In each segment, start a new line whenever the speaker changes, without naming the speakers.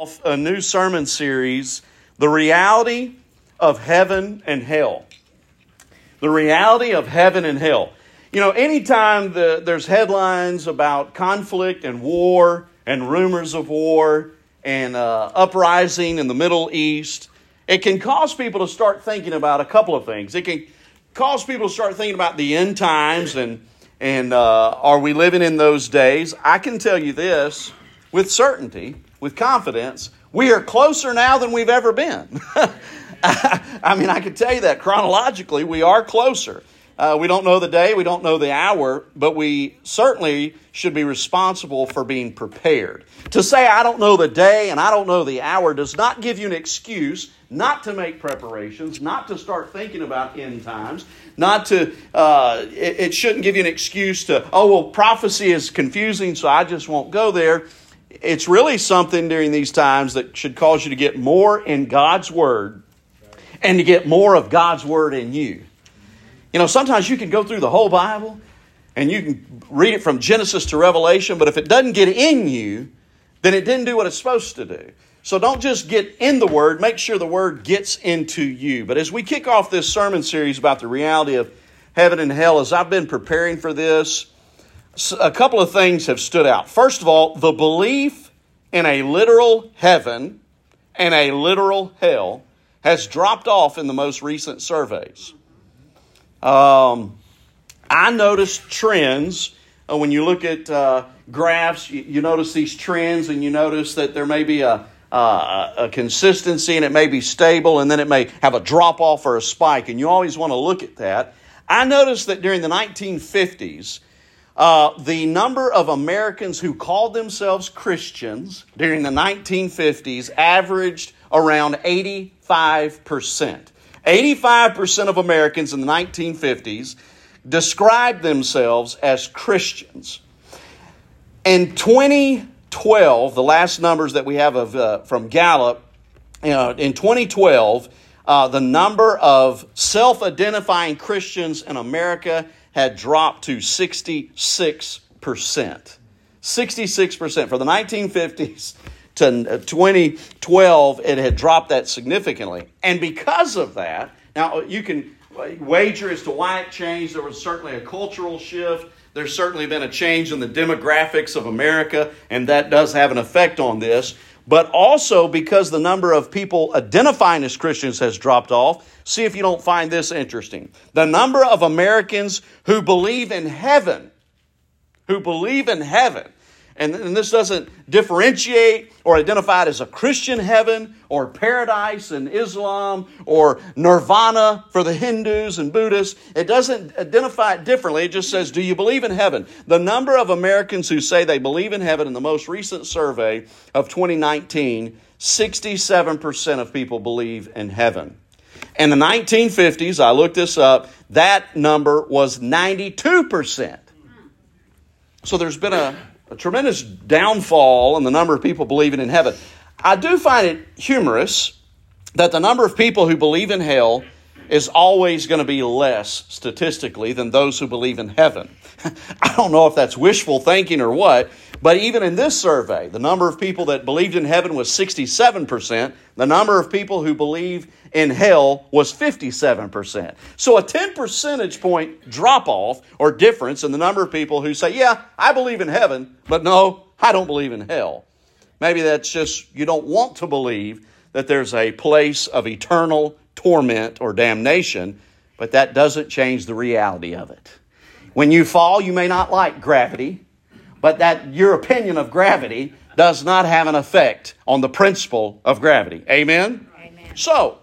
off a new sermon series, The Reality of Heaven and Hell. The reality of heaven and hell. You know, anytime the, there's headlines about conflict and war and rumors of war and uh, uprising in the Middle East, it can cause people to start thinking about a couple of things. It can cause people to start thinking about the end times and, and uh, are we living in those days? I can tell you this with certainty with confidence, we are closer now than we've ever been. I mean, I can tell you that chronologically, we are closer. Uh, we don't know the day, we don't know the hour, but we certainly should be responsible for being prepared. To say, I don't know the day and I don't know the hour, does not give you an excuse not to make preparations, not to start thinking about end times, not to, uh, it, it shouldn't give you an excuse to, oh, well, prophecy is confusing, so I just won't go there it's really something during these times that should cause you to get more in God's Word and to get more of God's Word in you. You know, sometimes you can go through the whole Bible and you can read it from Genesis to Revelation, but if it doesn't get in you, then it didn't do what it's supposed to do. So don't just get in the Word, make sure the Word gets into you. But as we kick off this sermon series about the reality of heaven and hell, as I've been preparing for this, a couple of things have stood out. First of all, the belief in a literal heaven and a literal hell has dropped off in the most recent surveys. Um, I noticed trends uh, when you look at uh, graphs. You, you, notice these trends, and you notice that there may be a, uh, a consistency, and it may be stable, and then it may have a drop off or a spike. And you always want to look at that. I noticed that during the 1950s, uh, the number of Americans who called themselves Christians during the 1950s averaged around 85%. 85% of Americans in the 1950s described themselves as Christians. In 2012, the last numbers that we have of, uh, from Gallup, you know, in 2012, uh, the number of self identifying Christians in America had dropped to 66%. 66%. For the 1950s to uh, 2012, it had dropped that significantly. And because of that, now uh, you can uh, wager as to why it changed. There was certainly a cultural shift. There's certainly been a change in the demographics of America, and that does have an effect on this but also because the number of people identifying as Christians has dropped off. See if you don't find this interesting. The number of Americans who believe in heaven, who believe in heaven, and, and this doesn't differentiate or identify it as a Christian heaven or paradise in Islam or nirvana for the Hindus and Buddhists. It doesn't identify it differently. It just says, Do you believe in heaven? The number of Americans who say they believe in heaven in the most recent survey of 2019, 67% of people believe in heaven. In the 1950s, I looked this up, that number was 92%. So there's been a a tremendous downfall in the number of people believing in heaven. I do find it humorous that the number of people who believe in hell is always going to be less statistically than those who believe in heaven. I don't know if that's wishful thinking or what, but even in this survey, the number of people that believed in heaven was 67%. The number of people who believe in hell was 57%. So a 10 percentage point drop off or difference in the number of people who say, Yeah, I believe in heaven, but no, I don't believe in hell. Maybe that's just you don't want to believe that there's a place of eternal torment or damnation, but that doesn't change the reality of it. When you fall, you may not like gravity, but that your opinion of gravity does not have an effect on the principle of gravity. Amen? Amen. So,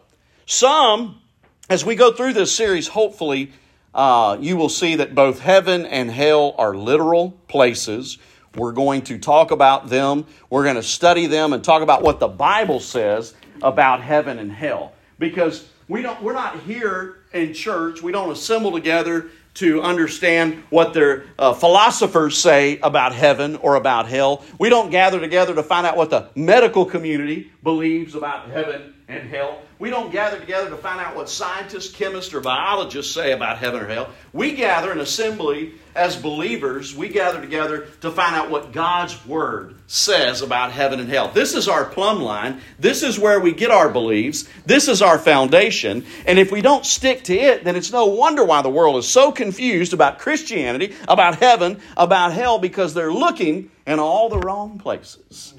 some, as we go through this series, hopefully, uh, you will see that both heaven and hell are literal places. We're going to talk about them. We're going to study them and talk about what the Bible says about heaven and hell. Because we don't, we're not here in church, we don't assemble together to understand what their uh, philosophers say about heaven or about hell. We don't gather together to find out what the medical community believes about heaven and hell. We don't gather together to find out what scientists, chemists, or biologists say about heaven or hell. We gather in assembly as believers. We gather together to find out what God's Word says about heaven and hell. This is our plumb line. This is where we get our beliefs. This is our foundation. And if we don't stick to it, then it's no wonder why the world is so confused about Christianity, about heaven, about hell, because they're looking in all the wrong places.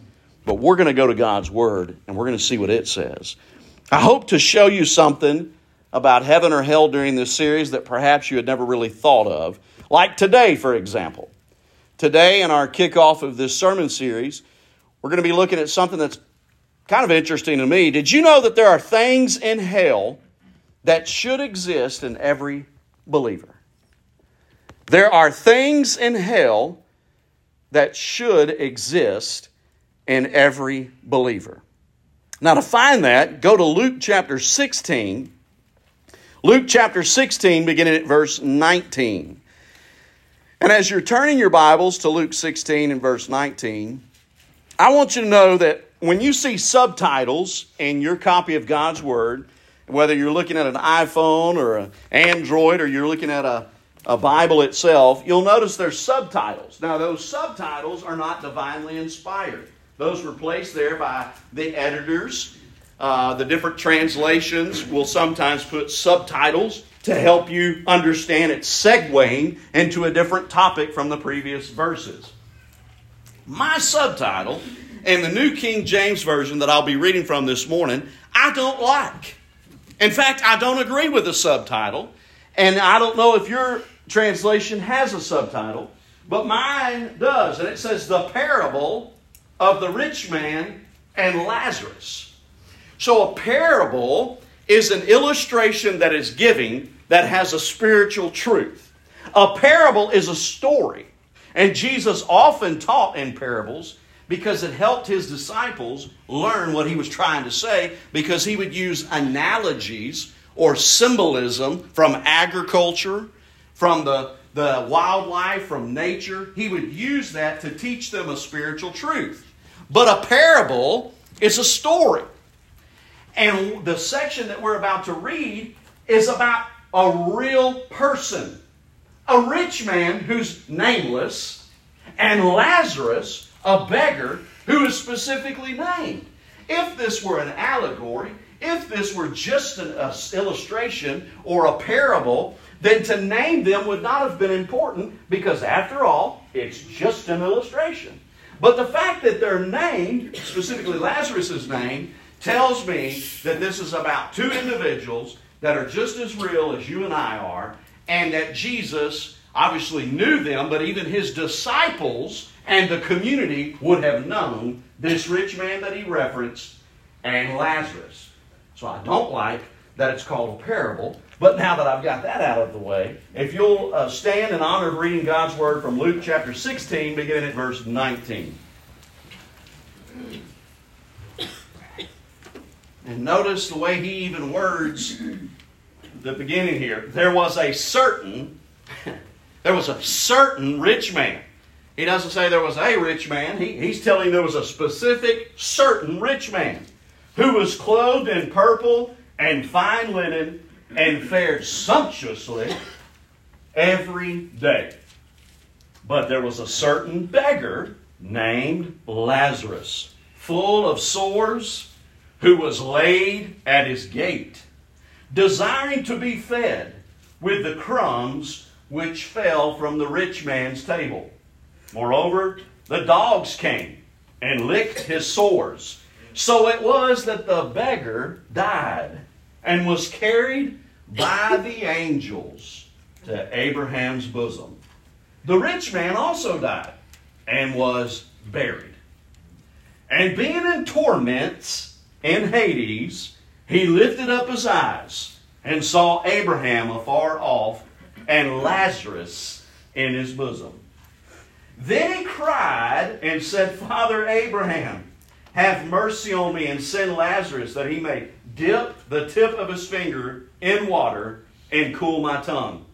But we're going to go to God's Word and we're going to see what it says. I hope to show you something about heaven or hell during this series that perhaps you had never really thought of. Like today, for example. Today, in our kickoff of this sermon series, we're going to be looking at something that's kind of interesting to me. Did you know that there are things in hell that should exist in every believer? There are things in hell that should exist in every believer. Now, to find that, go to Luke chapter 16. Luke chapter 16, beginning at verse 19. And as you're turning your Bibles to Luke 16 and verse 19, I want you to know that when you see subtitles in your copy of God's Word, whether you're looking at an iPhone or an Android or you're looking at a, a Bible itself, you'll notice there's subtitles. Now, those subtitles are not divinely inspired. Those were placed there by the editors. Uh, the different translations will sometimes put subtitles to help you understand it segueing into a different topic from the previous verses. My subtitle in the New King James Version that I'll be reading from this morning, I don't like. In fact, I don't agree with the subtitle, and I don't know if your translation has a subtitle, but mine does, and it says, The Parable of the Rich Man and Lazarus. So a parable is an illustration that is giving that has a spiritual truth. A parable is a story. And Jesus often taught in parables because it helped his disciples learn what he was trying to say because he would use analogies or symbolism from agriculture, from the, the wildlife, from nature. He would use that to teach them a spiritual truth. But a parable is a story. And the section that we're about to read is about a real person. A rich man who's nameless, and Lazarus, a beggar, who is specifically named. If this were an allegory, if this were just an illustration or a parable, then to name them would not have been important because, after all, it's just an illustration. But the fact that they're named, specifically Lazarus' name, tells me that this is about two individuals that are just as real as you and I are, and that Jesus obviously knew them, but even his disciples and the community would have known this rich man that he referenced and Lazarus. So I don't like that it's called a parable. But now that I've got that out of the way, if you'll uh, stand in honor of reading God's word from Luke chapter 16, beginning at verse 19. And notice the way he even words the beginning here. There was a certain, there was a certain rich man. He doesn't say there was a rich man. He, he's telling there was a specific, certain rich man who was clothed in purple and fine linen and fared sumptuously every day. But there was a certain beggar named Lazarus, full of sores, who was laid at his gate, desiring to be fed with the crumbs which fell from the rich man's table. Moreover, the dogs came and licked his sores. So it was that the beggar died and was carried by the angels to Abraham's bosom. The rich man also died and was buried. And being in torments in Hades, he lifted up his eyes and saw Abraham afar off and Lazarus in his bosom. Then he cried and said, Father Abraham, have mercy on me and send Lazarus that he may dip the tip of his finger in water and cool my tongue.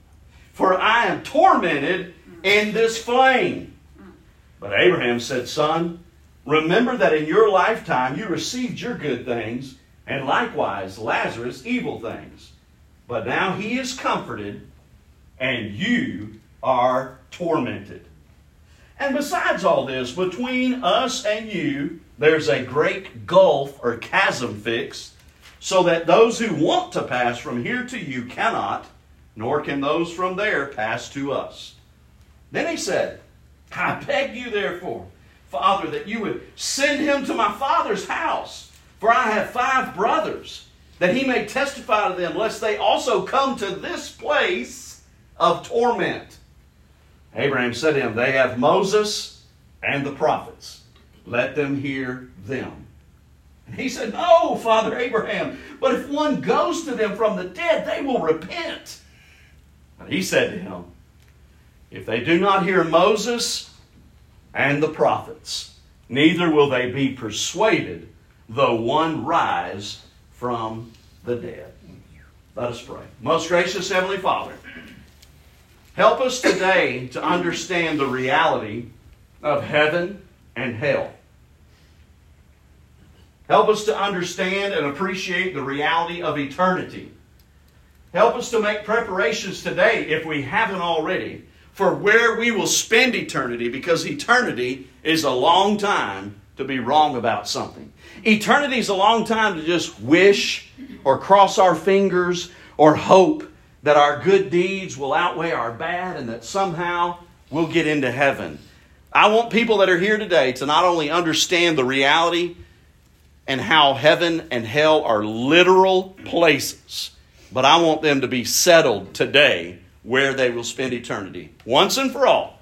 For I am tormented in this flame. But Abraham said, Son, remember that in your lifetime you received your good things, and likewise Lazarus evil things. But now he is comforted, and you are tormented. And besides all this, between us and you, there's a great gulf or chasm fixed, so that those who want to pass from here to you cannot, nor can those from there pass to us. Then he said, I beg you, therefore, Father, that you would send him to my father's house, for I have five brothers, that he may testify to them, lest they also come to this place of torment. Abraham said to him, They have Moses and the prophets. Let them hear them. And he said, No, Father Abraham, but if one goes to them from the dead, they will repent. And he said to him, If they do not hear Moses and the prophets, neither will they be persuaded, though one rise from the dead. Let us pray. Most gracious Heavenly Father, help us today to understand the reality of heaven and hell. Help us to understand and appreciate the reality of eternity. Help us to make preparations today, if we haven't already, for where we will spend eternity, because eternity is a long time to be wrong about something. Eternity is a long time to just wish or cross our fingers or hope that our good deeds will outweigh our bad and that somehow we'll get into heaven. I want people that are here today to not only understand the reality and how heaven and hell are literal places, but I want them to be settled today where they will spend eternity once and for all.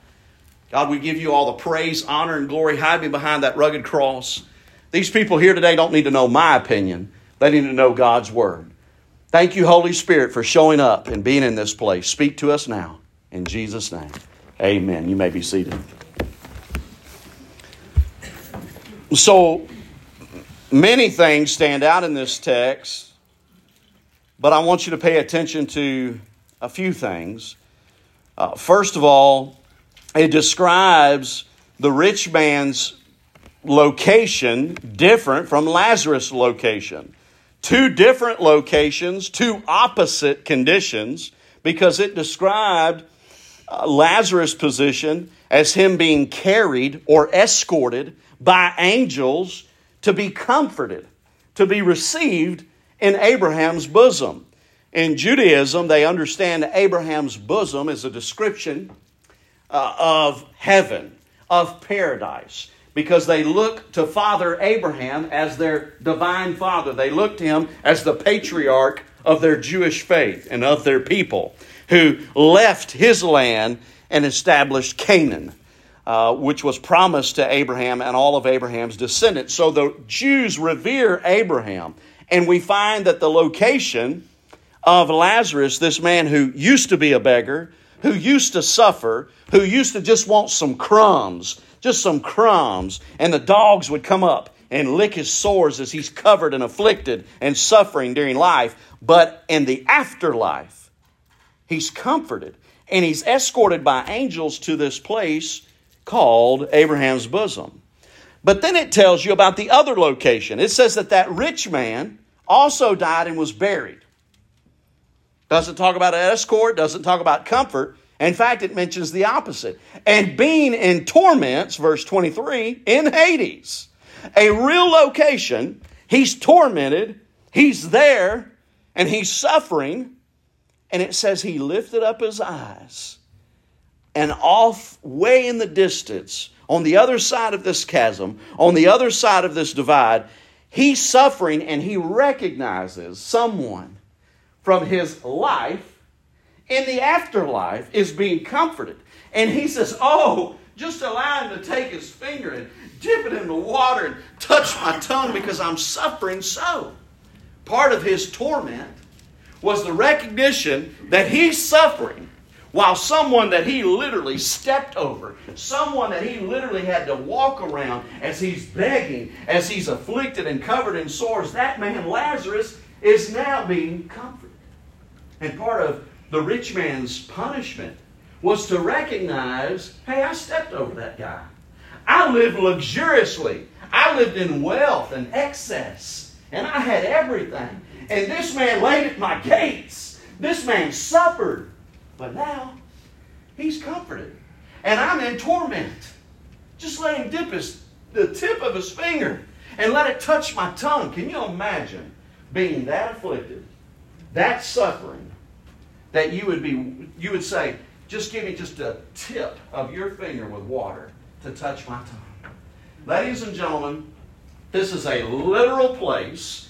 God, we give you all the praise, honor, and glory. Hide me behind that rugged cross. These people here today don't need to know my opinion, they need to know God's word. Thank you, Holy Spirit, for showing up and being in this place. Speak to us now. In Jesus' name, amen. You may be seated. So many things stand out in this text, but I want you to pay attention to a few things. Uh, first of all, it describes the rich man's location different from Lazarus' location. Two different locations, two opposite conditions, because it described uh, Lazarus' position as him being carried or escorted by angels to be comforted, to be received in Abraham's bosom. In Judaism, they understand Abraham's bosom as a description uh, of heaven, of paradise, because they look to Father Abraham as their divine father. They look to him as the patriarch of their Jewish faith and of their people who left his land and established Canaan. Uh, which was promised to Abraham and all of Abraham's descendants. So the Jews revere Abraham. And we find that the location of Lazarus, this man who used to be a beggar, who used to suffer, who used to just want some crumbs, just some crumbs, and the dogs would come up and lick his sores as he's covered and afflicted and suffering during life. But in the afterlife, he's comforted and he's escorted by angels to this place called Abraham's bosom. But then it tells you about the other location. It says that that rich man also died and was buried. Doesn't talk about an escort, doesn't talk about comfort. In fact, it mentions the opposite. And being in torments, verse 23, in Hades, a real location, he's tormented, he's there, and he's suffering. And it says he lifted up his eyes and off way in the distance, on the other side of this chasm, on the other side of this divide, he's suffering and he recognizes someone from his life in the afterlife is being comforted. And he says, Oh, just allow him to take his finger and dip it in the water and touch my tongue because I'm suffering so. Part of his torment was the recognition that he's suffering while someone that he literally stepped over, someone that he literally had to walk around as he's begging, as he's afflicted and covered in sores, that man Lazarus is now being comforted. And part of the rich man's punishment was to recognize hey, I stepped over that guy. I lived luxuriously, I lived in wealth and excess. and I had everything. And this man laid at my gates. This man suffered. But now, he's comforted. And I'm in torment. Just let him dip his, the tip of his finger and let it touch my tongue. Can you imagine being that afflicted, that suffering, that you would be, you would say, just give me just a tip of your finger with water to touch my tongue. Ladies and gentlemen, this is a literal place,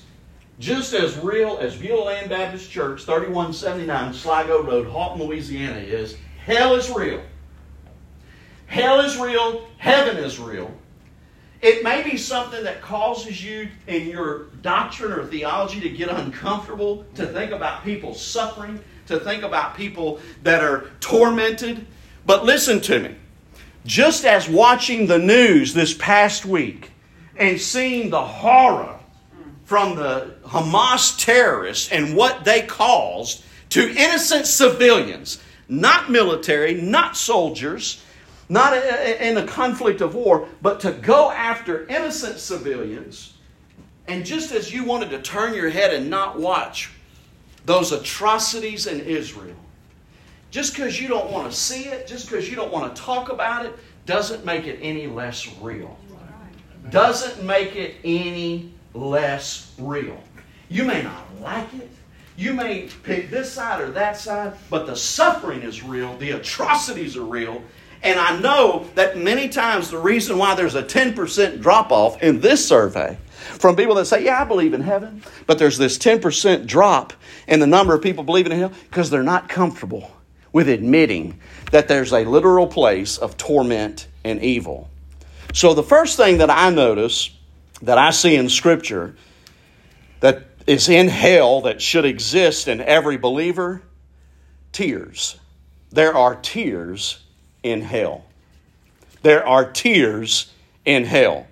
just as real as Beulah Land Baptist Church, 3179 Sligo Road, Haughton, Louisiana is. Hell is real. Hell is real. Heaven is real. It may be something that causes you in your doctrine or theology to get uncomfortable, to think about people suffering, to think about people that are tormented. But listen to me. Just as watching the news this past week and seeing the horror from the Hamas terrorists and what they caused to innocent civilians, not military, not soldiers, not in a conflict of war, but to go after innocent civilians. And just as you wanted to turn your head and not watch those atrocities in Israel, just because you don't want to see it, just because you don't want to talk about it, doesn't make it any less real. Doesn't make it any less real. You may not like it. You may pick this side or that side, but the suffering is real. The atrocities are real. And I know that many times the reason why there's a 10% drop off in this survey from people that say, Yeah, I believe in heaven, but there's this 10% drop in the number of people believing in hell because they're not comfortable with admitting that there's a literal place of torment and evil. So, the first thing that I notice that I see in Scripture that is in hell that should exist in every believer tears. There are tears in hell. There are tears in hell.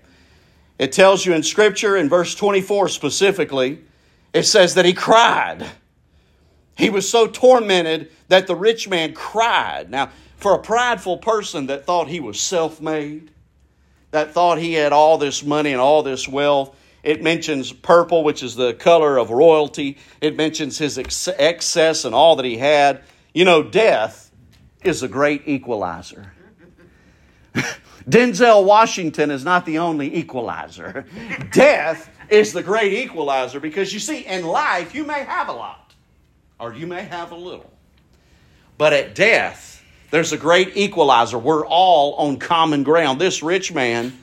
It tells you in Scripture, in verse 24 specifically, it says that he cried. He was so tormented that the rich man cried. Now, for a prideful person that thought he was self made, that thought he had all this money and all this wealth, it mentions purple, which is the color of royalty. It mentions his excess and all that he had. You know, death is a great equalizer. Denzel Washington is not the only equalizer. Death is the great equalizer because you see, in life, you may have a lot or you may have a little. But at death, there's a great equalizer. We're all on common ground. This rich man,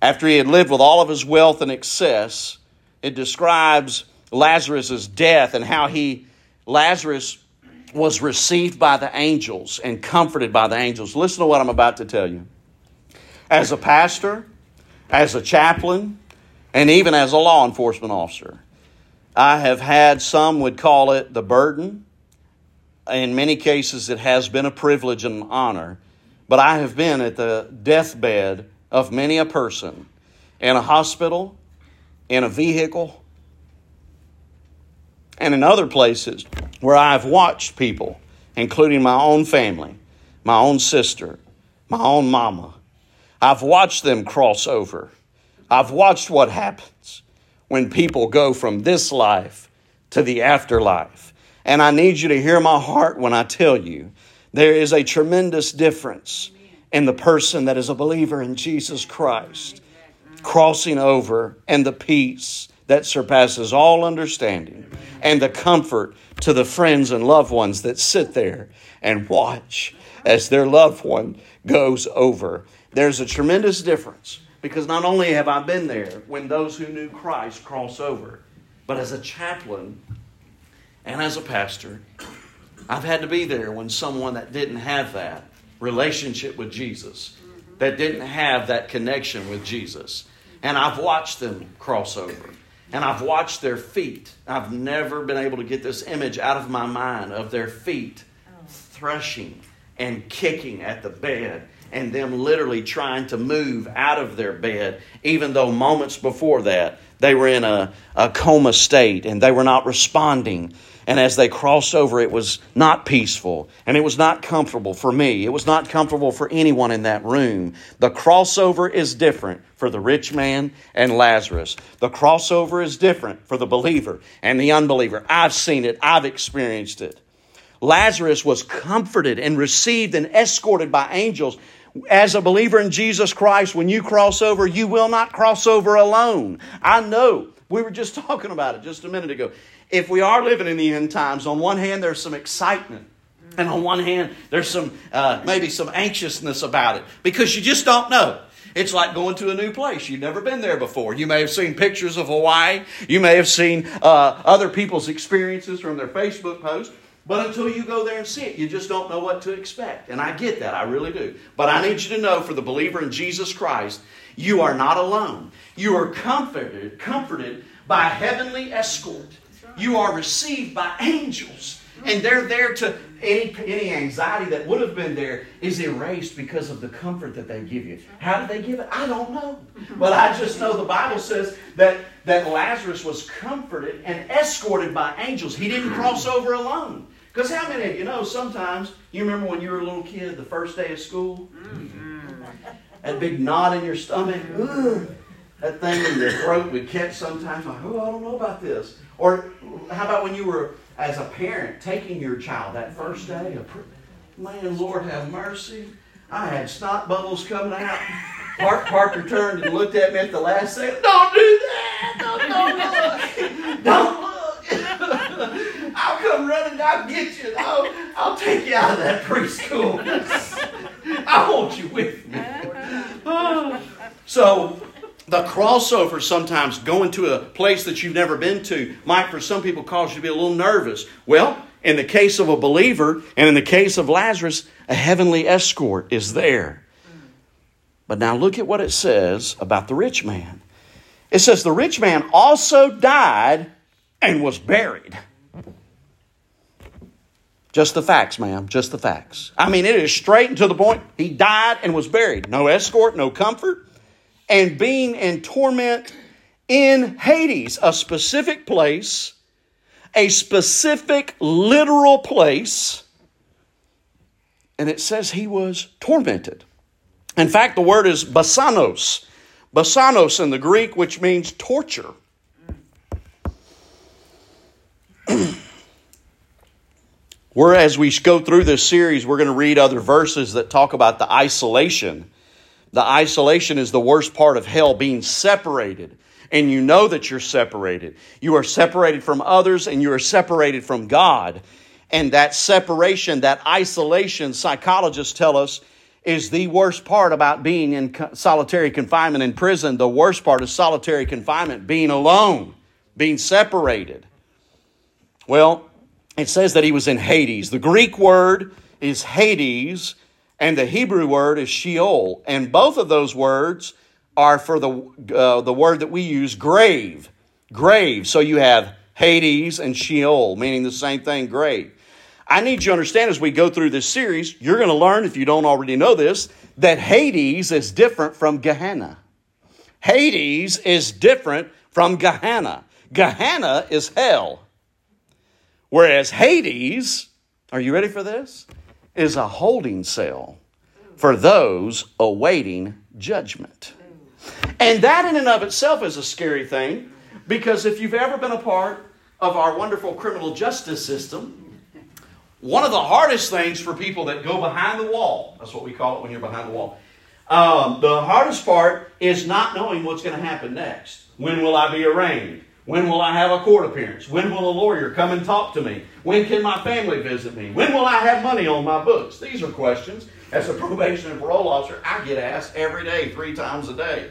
after he had lived with all of his wealth and excess, it describes Lazarus' death and how he, Lazarus, was received by the angels and comforted by the angels. Listen to what I'm about to tell you. As a pastor, as a chaplain, and even as a law enforcement officer, I have had some would call it the burden. In many cases, it has been a privilege and an honor. But I have been at the deathbed of many a person in a hospital, in a vehicle, and in other places where I've watched people, including my own family, my own sister, my own mama. I've watched them cross over. I've watched what happens when people go from this life to the afterlife. And I need you to hear my heart when I tell you there is a tremendous difference in the person that is a believer in Jesus Christ crossing over and the peace that surpasses all understanding and the comfort to the friends and loved ones that sit there and watch as their loved one goes over. There's a tremendous difference because not only have I been there when those who knew Christ cross over, but as a chaplain and as a pastor, I've had to be there when someone that didn't have that relationship with Jesus, that didn't have that connection with Jesus, and I've watched them cross over and I've watched their feet. I've never been able to get this image out of my mind of their feet threshing and kicking at the bed and them literally trying to move out of their bed, even though moments before that they were in a, a coma state and they were not responding. And as they crossed over, it was not peaceful and it was not comfortable for me. It was not comfortable for anyone in that room. The crossover is different for the rich man and Lazarus. The crossover is different for the believer and the unbeliever. I've seen it, I've experienced it. Lazarus was comforted and received and escorted by angels. As a believer in Jesus Christ, when you cross over, you will not cross over alone. I know. We were just talking about it just a minute ago. If we are living in the end times, on one hand, there's some excitement. And on one hand, there's some uh, maybe some anxiousness about it because you just don't know. It's like going to a new place. You've never been there before. You may have seen pictures of Hawaii. You may have seen uh, other people's experiences from their Facebook posts. But until you go there and see it, you just don't know what to expect. And I get that, I really do. But I need you to know for the believer in Jesus Christ, you are not alone. You are comforted, comforted by heavenly escort. You are received by angels. And they're there to any any anxiety that would have been there is erased because of the comfort that they give you. How did they give it? I don't know. But I just know the Bible says that, that Lazarus was comforted and escorted by angels. He didn't cross over alone. Because how many of you know sometimes, you remember when you were a little kid, the first day of school? Mm-hmm. That big knot in your stomach? Ugh, that thing in your throat would catch sometimes. Like, oh, I don't know about this. Or how about when you were, as a parent, taking your child that first day? Man, Lord have mercy. I had snot bubbles coming out. Park, Parker turned and looked at me at the last second. Don't do that! Don't, don't look! Don't look! I'll come running. I'll get you. I'll, I'll take you out of that preschool. I want you with me. So the crossover sometimes going to a place that you've never been to might for some people cause you to be a little nervous. Well, in the case of a believer and in the case of Lazarus, a heavenly escort is there. But now look at what it says about the rich man. It says the rich man also died and was buried. Just the facts, ma'am. Just the facts. I mean, it is straight and to the point. He died and was buried. No escort, no comfort. And being in torment in Hades, a specific place, a specific literal place. And it says he was tormented. In fact, the word is basanos. Basanos in the Greek, which means torture. we're, as we go through this series, we're going to read other verses that talk about the isolation. The isolation is the worst part of hell, being separated. And you know that you're separated. You are separated from others and you are separated from God. And that separation, that isolation, psychologists tell us, is the worst part about being in solitary confinement in prison. The worst part of solitary confinement, being alone, being separated. Well, it says that he was in Hades. The Greek word is Hades, and the Hebrew word is Sheol. And both of those words are for the, uh, the word that we use, grave. Grave. So you have Hades and Sheol, meaning the same thing, grave. I need you to understand as we go through this series, you're going to learn, if you don't already know this, that Hades is different from Gehenna. Hades is different from Gehenna. Gehenna is hell. Whereas Hades, are you ready for this? Is a holding cell for those awaiting judgment. And that in and of itself is a scary thing because if you've ever been a part of our wonderful criminal justice system, one of the hardest things for people that go behind the wall, that's what we call it when you're behind the wall, um, the hardest part is not knowing what's going to happen next. When will I be arraigned? When will I have a court appearance? When will a lawyer come and talk to me? When can my family visit me? When will I have money on my books? These are questions. As a probation and parole officer, I get asked every day, three times a day.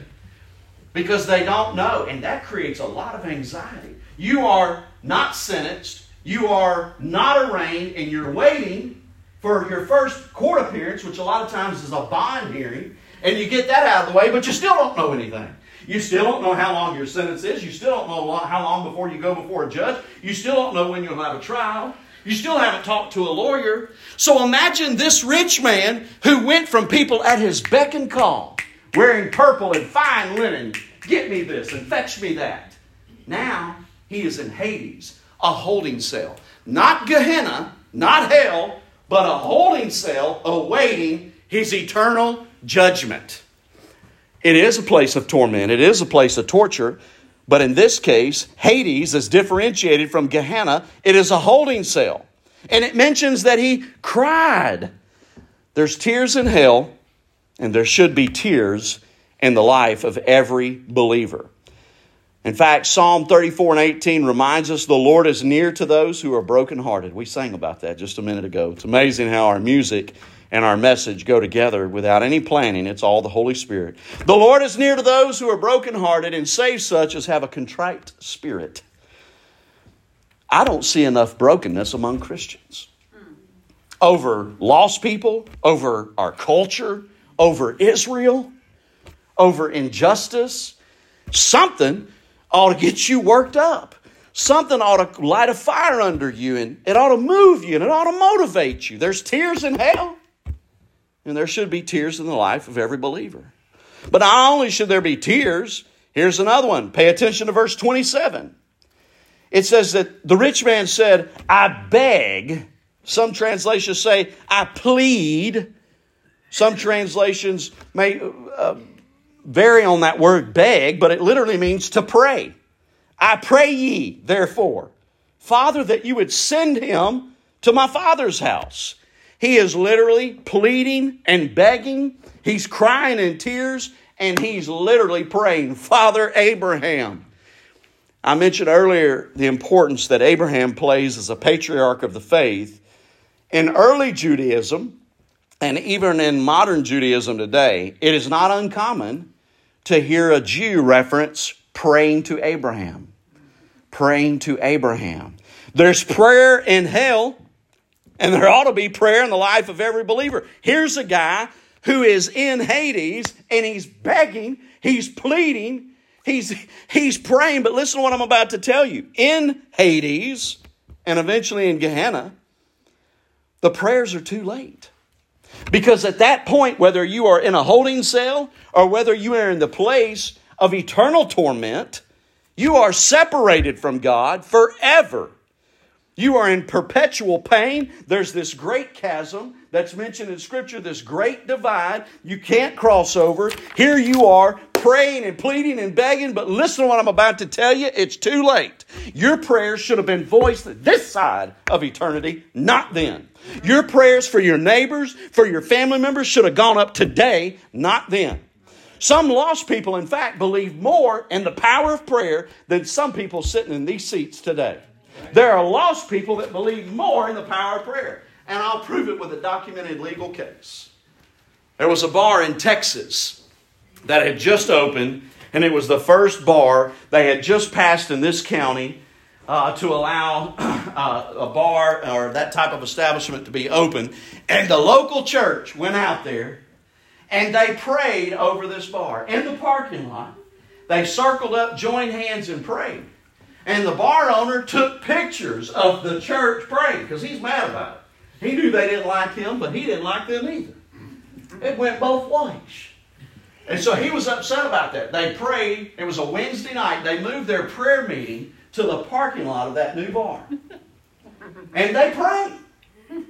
Because they don't know, and that creates a lot of anxiety. You are not sentenced, you are not arraigned and you're waiting for your first court appearance, which a lot of times is a bond hearing, and you get that out of the way, but you still don't know anything. You still don't know how long your sentence is. You still don't know how long before you go before a judge. You still don't know when you'll have a trial. You still haven't talked to a lawyer. So imagine this rich man who went from people at his beck and call, wearing purple and fine linen, get me this and fetch me that. Now he is in Hades, a holding cell. Not Gehenna, not hell, but a holding cell awaiting his eternal judgment. It is a place of torment, it is a place of torture, but in this case, Hades is differentiated from Gehenna. It is a holding cell. And it mentions that he cried. There's tears in hell, and there should be tears in the life of every believer. In fact, Psalm 34 and 18 reminds us the Lord is near to those who are brokenhearted. We sang about that just a minute ago. It's amazing how our music and our message go together without any planning. It's all the Holy Spirit. The Lord is near to those who are brokenhearted and save such as have a contrite spirit. I don't see enough brokenness among Christians. Over lost people, over our culture, over Israel, over injustice. Something ought to get you worked up. Something ought to light a fire under you and it ought to move you and it ought to motivate you. There's tears in hell, and there should be tears in the life of every believer. But not only should there be tears, here's another one. Pay attention to verse 27. It says that the rich man said, I beg. Some translations say, I plead. Some translations may uh, vary on that word beg, but it literally means to pray. I pray ye, therefore, Father, that you would send him to my father's house. He is literally pleading and begging. He's crying in tears, and he's literally praying, Father Abraham. I mentioned earlier the importance that Abraham plays as a patriarch of the faith. In early Judaism, and even in modern Judaism today, it is not uncommon to hear a Jew reference praying to Abraham. Praying to Abraham. There's prayer in hell, and there ought to be prayer in the life of every believer. Here's a guy who is in Hades and he's begging, he's pleading, he's, he's praying. But listen to what I'm about to tell you. In Hades and eventually in Gehenna, the prayers are too late. Because at that point, whether you are in a holding cell or whether you are in the place of eternal torment, you are separated from God forever. You are in perpetual pain. There's this great chasm that's mentioned in Scripture, this great divide. You can't cross over. Here you are praying and pleading and begging, but listen to what I'm about to tell you. It's too late. Your prayers should have been voiced this side of eternity, not then. Your prayers for your neighbors, for your family members should have gone up today, not then. Some lost people, in fact, believe more in the power of prayer than some people sitting in these seats today. There are lost people that believe more in the power of prayer. And I'll prove it with a documented legal case. There was a bar in Texas that had just opened, and it was the first bar they had just passed in this county uh, to allow uh, a bar or that type of establishment to be open. And the local church went out there and they prayed over this bar in the parking lot. They circled up, joined hands, and prayed. And the bar owner took pictures of the church praying because he's mad about it. He knew they didn't like him, but he didn't like them either. It went both ways. And so he was upset about that. They prayed. It was a Wednesday night. They moved their prayer meeting to the parking lot of that new bar. And they prayed.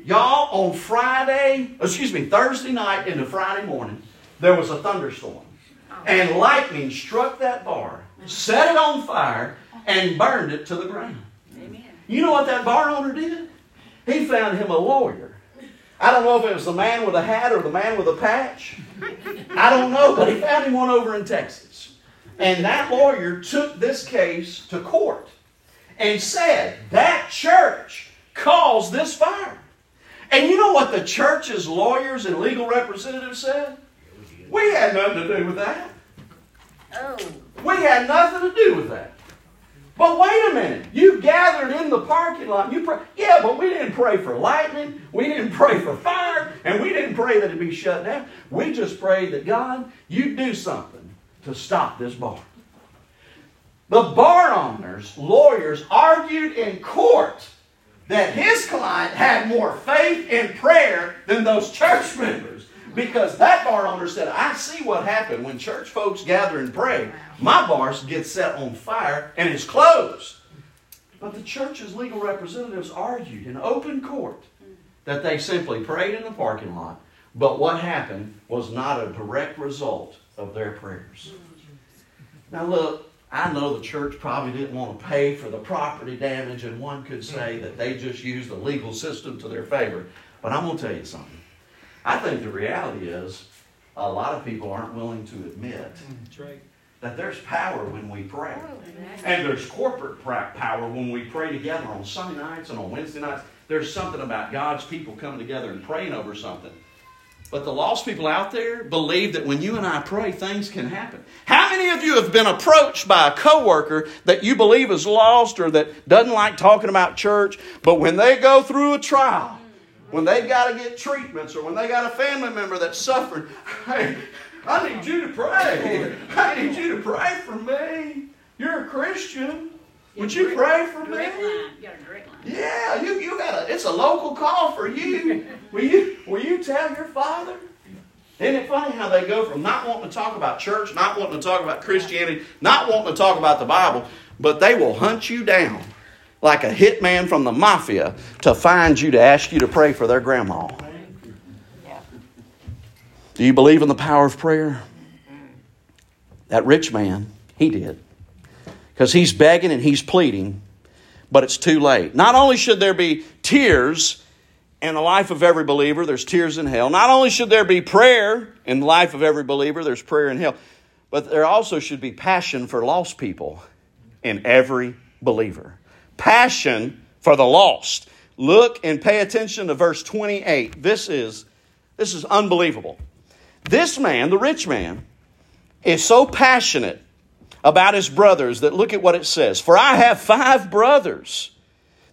Y'all, on Friday, excuse me, Thursday night into Friday morning, there was a thunderstorm. And lightning struck that bar, set it on fire, and burned it to the ground. Amen. You know what that bar owner did? He found him a lawyer. I don't know if it was the man with a hat or the man with a patch. I don't know, but he found him one over in Texas. And that lawyer took this case to court and said that church caused this fire. And you know what the church's lawyers and legal representatives said? We had nothing to do with that. Oh. We had nothing to do with that. But wait a minute. You gathered in the parking lot. You pray. Yeah, but we didn't pray for lightning. We didn't pray for fire. And we didn't pray that it be shut down. We just prayed that God, you do something to stop this bar. The bar owners, lawyers, argued in court that his client had more faith in prayer than those church members. Because that bar owner said, I see what happened when church folks gather and pray. My bar gets set on fire and is closed. But the church's legal representatives argued in open court that they simply prayed in the parking lot. But what happened was not a direct result of their prayers. Now, look, I know the church probably didn't want to pay for the property damage, and one could say that they just used the legal system to their favor. But I'm going to tell you something. I think the reality is a lot of people aren't willing to admit mm, that there's power when we pray. Oh, and there's corporate power when we pray together on Sunday nights and on Wednesday nights. There's something about God's people coming together and praying over something. But the lost people out there believe that when you and I pray, things can happen. How many of you have been approached by a coworker that you believe is lost or that doesn't like talking about church, but when they go through a trial, when they've got to get treatments or when they got a family member that's suffering, hey, I need you to pray. I need you to pray for me. You're a Christian. Would you pray for me? Yeah, you, you got a, it's a local call for you. Will you, will you tell your father? Isn't it funny how they go from not wanting to talk about church, not wanting to talk about Christianity, not wanting to talk about the Bible, but they will hunt you down like a hitman from the mafia to find you to ask you to pray for their grandma. Do you believe in the power of prayer? That rich man, he did. Because he's begging and he's pleading, but it's too late. Not only should there be tears in the life of every believer, there's tears in hell. Not only should there be prayer in the life of every believer, there's prayer in hell, but there also should be passion for lost people in every believer. Passion for the lost. Look and pay attention to verse 28. This is, this is unbelievable. This man, the rich man, is so passionate about his brothers that look at what it says. For I have five brothers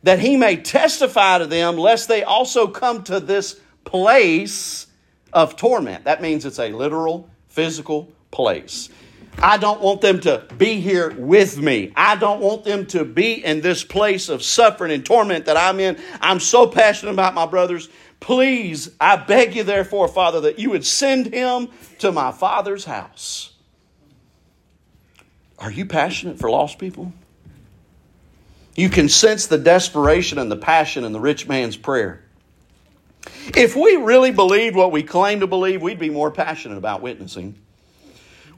that he may testify to them, lest they also come to this place of torment. That means it's a literal, physical place. I don't want them to be here with me. I don't want them to be in this place of suffering and torment that I'm in. I'm so passionate about my brothers. Please, I beg you, therefore, Father, that you would send him to my father's house. Are you passionate for lost people? You can sense the desperation and the passion in the rich man's prayer. If we really believed what we claim to believe, we'd be more passionate about witnessing.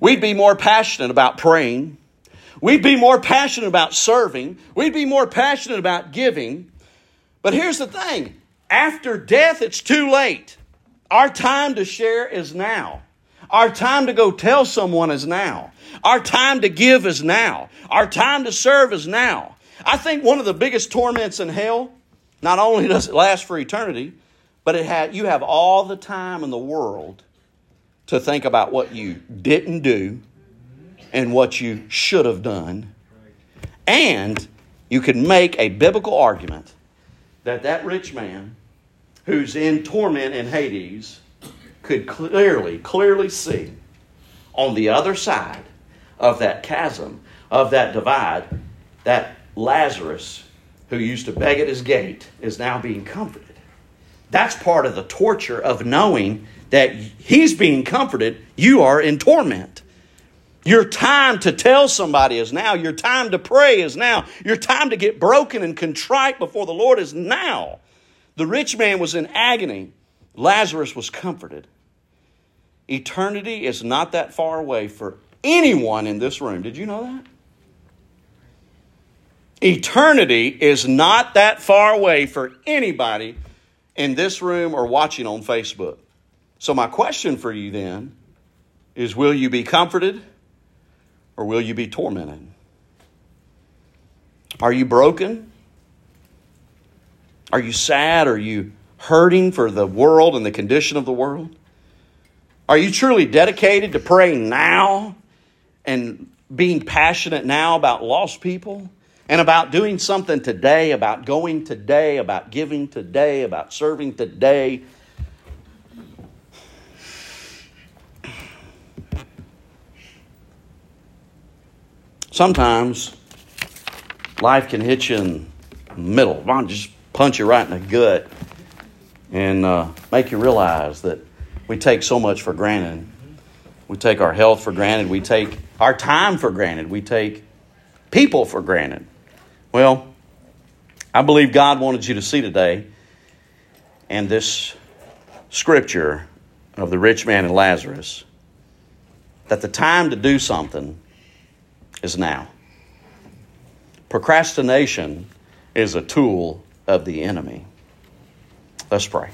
We'd be more passionate about praying. We'd be more passionate about serving. We'd be more passionate about giving. But here's the thing after death, it's too late. Our time to share is now. Our time to go tell someone is now. Our time to give is now. Our time to serve is now. I think one of the biggest torments in hell, not only does it last for eternity, but it had, you have all the time in the world to think about what you didn't do and what you should have done. And you could make a biblical argument that that rich man who's in torment in Hades could clearly, clearly see on the other side of that chasm, of that divide, that Lazarus, who used to beg at his gate, is now being comforted. That's part of the torture of knowing that he's being comforted, you are in torment. Your time to tell somebody is now. Your time to pray is now. Your time to get broken and contrite before the Lord is now. The rich man was in agony. Lazarus was comforted. Eternity is not that far away for anyone in this room. Did you know that? Eternity is not that far away for anybody in this room or watching on Facebook. So, my question for you then is will you be comforted or will you be tormented? Are you broken? Are you sad? Are you hurting for the world and the condition of the world? Are you truly dedicated to praying now and being passionate now about lost people? and about doing something today, about going today, about giving today, about serving today. Sometimes life can hit you in the middle. just punch you right in the gut and uh, make you realize that we take so much for granted. We take our health for granted. We take our time for granted. We take people for granted. Well, I believe God wanted you to see today and this scripture of the rich man and Lazarus that the time to do something is now. Procrastination is a tool of the enemy. Let's pray.